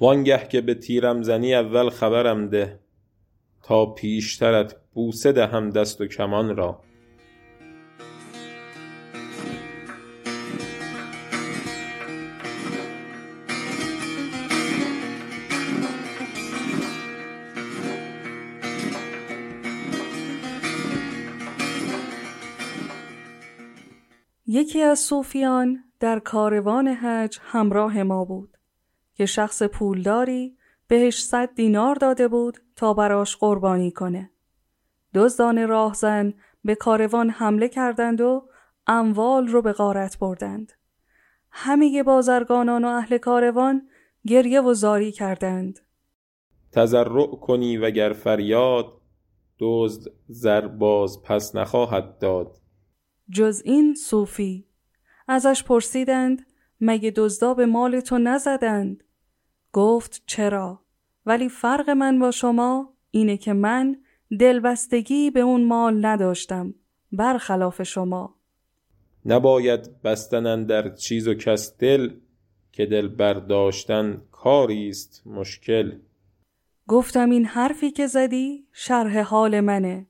وانگه که به تیرم زنی اول خبرم ده تا پیشترت بوسه دهم دست و کمان را. یکی از صوفیان در کاروان حج همراه ما بود. که شخص پولداری بهش صد دینار داده بود تا براش قربانی کنه. دزدان راهزن به کاروان حمله کردند و اموال رو به غارت بردند. همه بازرگانان و اهل کاروان گریه و زاری کردند. تزرع کنی وگر فریاد دزد زر باز پس نخواهد داد جز این صوفی ازش پرسیدند مگه دزدا به مال تو نزدند گفت چرا؟ ولی فرق من با شما اینه که من دلبستگی به اون مال نداشتم برخلاف شما. نباید بستنن در چیز و کس دل که دل برداشتن کاری است مشکل. گفتم این حرفی که زدی شرح حال منه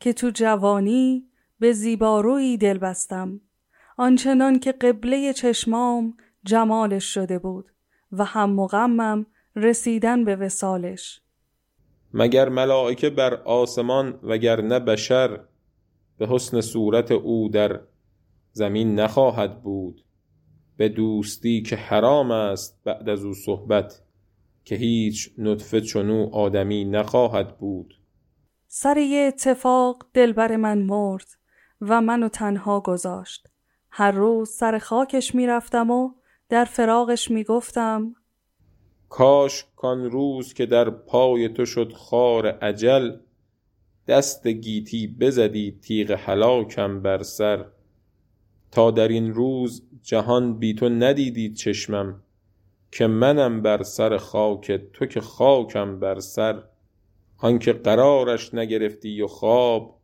که تو جوانی به زیبارویی دل بستم آنچنان که قبله چشمام جمالش شده بود. و هم مغمم رسیدن به وسالش مگر ملائکه بر آسمان وگر نه بشر به حسن صورت او در زمین نخواهد بود. به دوستی که حرام است بعد از او صحبت که هیچ نطفه چنو آدمی نخواهد بود. سر یه اتفاق دلبر من مرد و منو تنها گذاشت. هر روز سر خاکش می‌رفتم و در فراغش می‌گفتم کاش کان روز که در پای تو شد خار عجل دست گیتی بزدی تیغ هلاکم بر سر. تا در این روز جهان بی تو ندیدی چشمم که منم بر سر خاک تو که خاکم بر سر. آنکه قرارش نگرفتی و خواب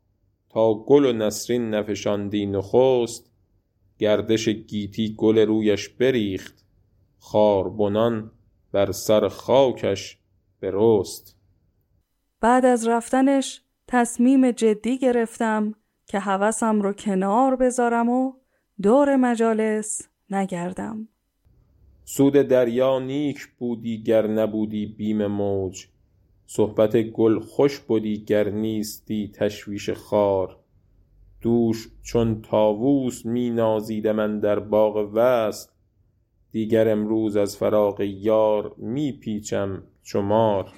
تا گل و نسرین نفشاندی نخست گردش گیتی گل رویش بریخت خاربنان بر سر خاکش برست. بعد از رفتنش تصمیم جدی گرفتم که حوثم رو کنار بذارم و دور مجالس نگردم. سود دریا نیک بودی گر نبودی بیم موج صحبت گل خوش بودی گر نیستی تشویش خار. دوش چون تاووس می نازیدم در باغ وصل دیگر امروز از فراق یار می پیچم چو مار.